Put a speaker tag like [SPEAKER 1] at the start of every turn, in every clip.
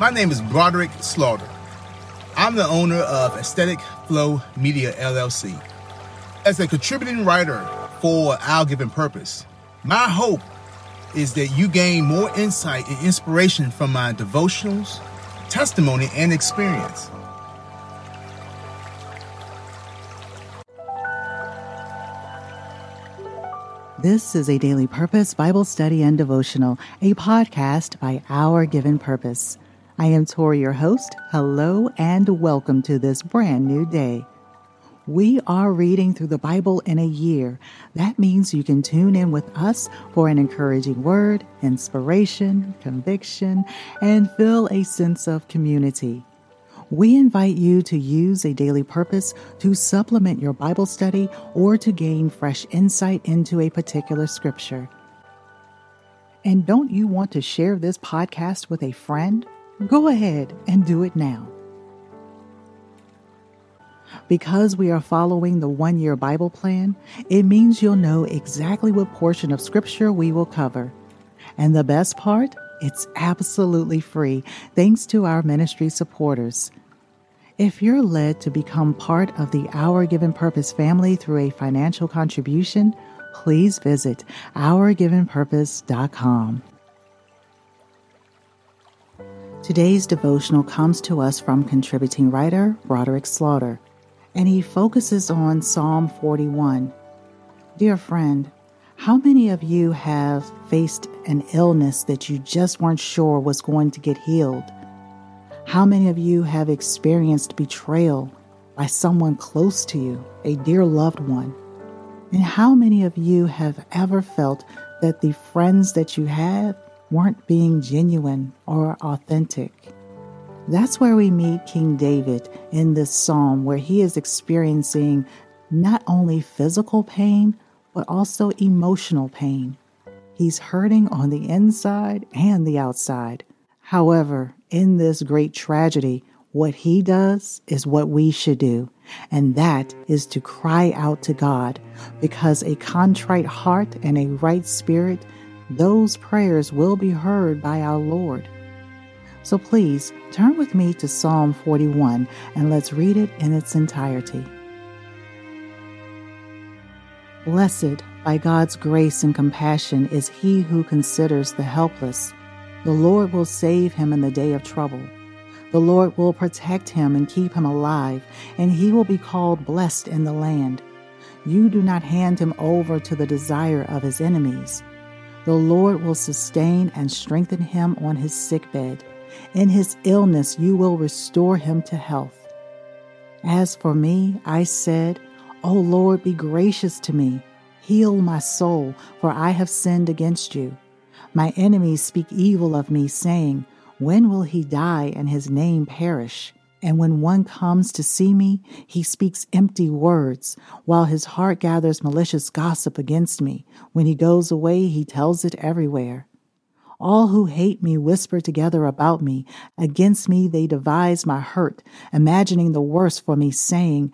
[SPEAKER 1] My name is Broderick Slaughter. I'm the owner of Aesthetic Flow Media LLC. As a contributing writer for Our Given Purpose, my hope is that you gain more insight and inspiration from my devotionals, testimony, and experience.
[SPEAKER 2] This is a daily purpose Bible study and devotional, a podcast by Our Given Purpose. I am Torrie, your host. Hello and welcome to this brand new day. We are reading through the Bible in a year. That means you can tune in with us for an encouraging word, inspiration, conviction, and feel a sense of community. We invite you to use a daily purpose to supplement your Bible study or to gain fresh insight into a particular scripture. And don't you want to share this podcast with a friend? Go ahead and do it now. Because we are following the one year Bible plan, it means you'll know exactly what portion of Scripture we will cover. And the best part? It's absolutely free, thanks to our ministry supporters. If you're led to become part of the Our Given Purpose family through a financial contribution, please visit ourgivenpurpose.com. Today's devotional comes to us from contributing writer Broderick Slaughter, and he focuses on Psalm 41. Dear friend, how many of you have faced an illness that you just weren't sure was going to get healed? How many of you have experienced betrayal by someone close to you, a dear loved one? And how many of you have ever felt that the friends that you have weren't being genuine or authentic. That's where we meet King David in this psalm, where he is experiencing not only physical pain, but also emotional pain. He's hurting on the inside and the outside. However, in this great tragedy, what he does is what we should do, and that is to cry out to God, because a contrite heart and a right spirit those prayers will be heard by our Lord. So please turn with me to Psalm 41 and let's read it in its entirety. Blessed by God's grace and compassion is he who considers the helpless. The Lord will save him in the day of trouble. The Lord will protect him and keep him alive, and he will be called blessed in the land. You do not hand him over to the desire of his enemies. The Lord will sustain and strengthen him on his sickbed. In his illness, you will restore him to health. As for me, I said, O Lord, be gracious to me. Heal my soul, for I have sinned against you. My enemies speak evil of me, saying, When will he die and his name perish? And when one comes to see me, he speaks empty words, while his heart gathers malicious gossip against me. When he goes away, he tells it everywhere. All who hate me whisper together about me. Against me they devise my hurt, imagining the worst for me, saying,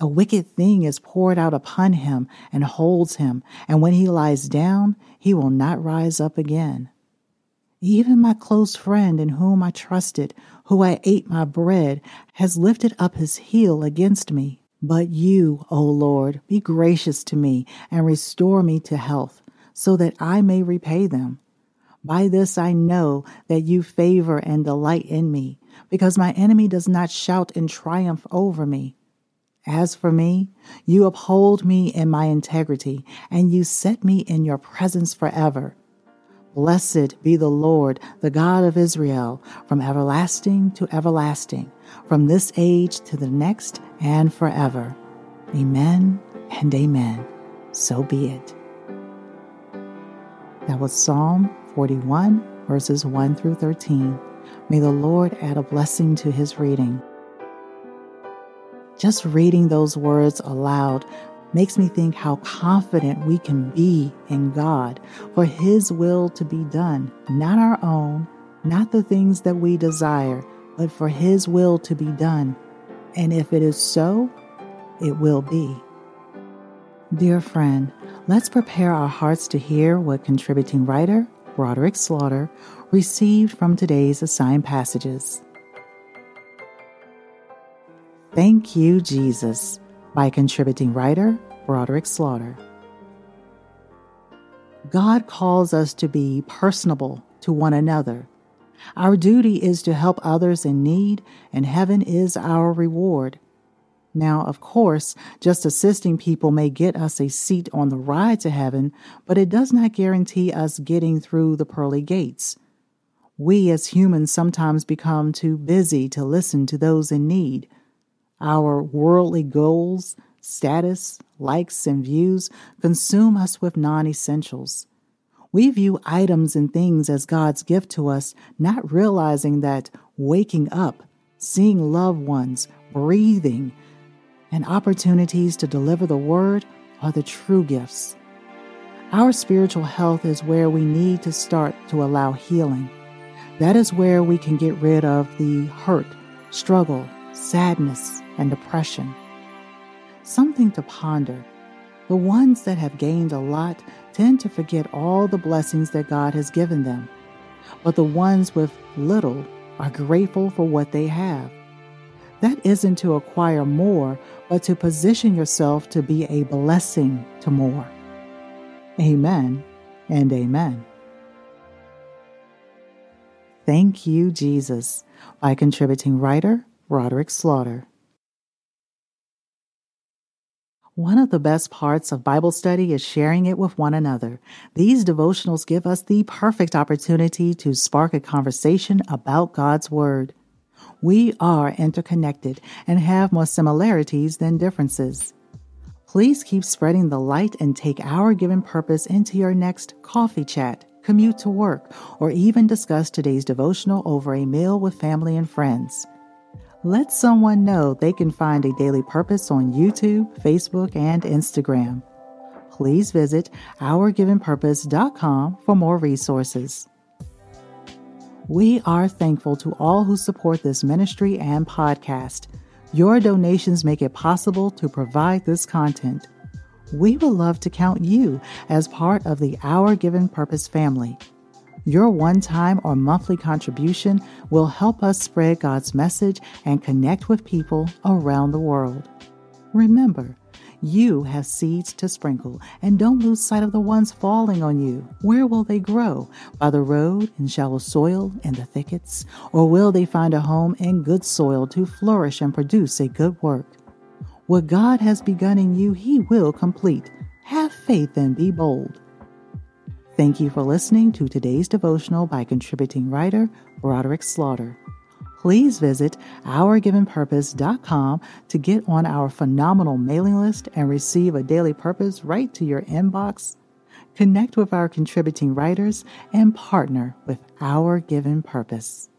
[SPEAKER 2] A wicked thing is poured out upon him and holds him, and when he lies down, he will not rise up again. Even my close friend in whom I trusted, who I ate my bread, has lifted up his heel against me. But you, O Lord, be gracious to me and restore me to health, so that I may repay them. By this I know that you favor and delight in me, because my enemy does not shout in triumph over me. As for me, you uphold me in my integrity, and you set me in your presence forever. Blessed be the Lord, the God of Israel, from everlasting to everlasting, from this age to the next and forever. Amen and amen. So be it. That was Psalm 41, verses 1 through 13. May the Lord add a blessing to his reading. Just reading those words aloud makes me think how confident we can be in God for His will to be done, not our own, not the things that we desire, but for His will to be done. And if it is so, it will be. Dear friend, let's prepare our hearts to hear what contributing writer Broderick Slaughter, received from today's assigned passages. Thank You, Jesus, by contributing writer Broderick Slaughter. God calls us to be personable to one another. Our duty is to help others in need, and heaven is our reward. Now, of course, just assisting people may get us a seat on the ride to heaven, but it does not guarantee us getting through the pearly gates. We as humans sometimes become too busy to listen to those in need. Our worldly goals, status, likes, and views consume us with non essentials. We view items and things as God's gift to us, not realizing that waking up, seeing loved ones, breathing, and opportunities to deliver the word are the true gifts. Our spiritual health is where we need to start to allow healing. That is where we can get rid of the hurt, struggle, sadness, and depression. Something to ponder. The ones that have gained a lot tend to forget all the blessings that God has given them, but the ones with little are grateful for what they have. That isn't to acquire more, but to position yourself to be a blessing to more. Amen and amen. Thank You, Jesus, by contributing writer Broderick Slaughter. One of the best parts of Bible study is sharing it with one another. These devotionals give us the perfect opportunity to spark a conversation about God's Word. We are interconnected and have more similarities than differences. Please keep spreading the light and take our given purpose into your next coffee chat, commute to work, or even discuss today's devotional over a meal with family and friends. Let someone know they can find a daily purpose on YouTube, Facebook, and Instagram. Please visit ourgivenpurpose.com for more resources. We are thankful to all who support this ministry and podcast. Your donations make it possible to provide this content. We would love to count you as part of the Our Given Purpose family. Your one time or monthly contribution will help us spread God's message and connect with people around the world. Remember, you have seeds to sprinkle, and don't lose sight of the ones falling on you. Where will they grow? By the road, in shallow soil, in the thickets? Or will they find a home in good soil to flourish and produce a good work? What God has begun in you, He will complete. Have faith and be bold. Thank you for listening to today's devotional by contributing writer Broderick Slaughter. Please visit ourgivenpurpose.com to get on our phenomenal mailing list and receive a daily purpose right to your inbox. Connect with our contributing writers and partner with Our Given Purpose.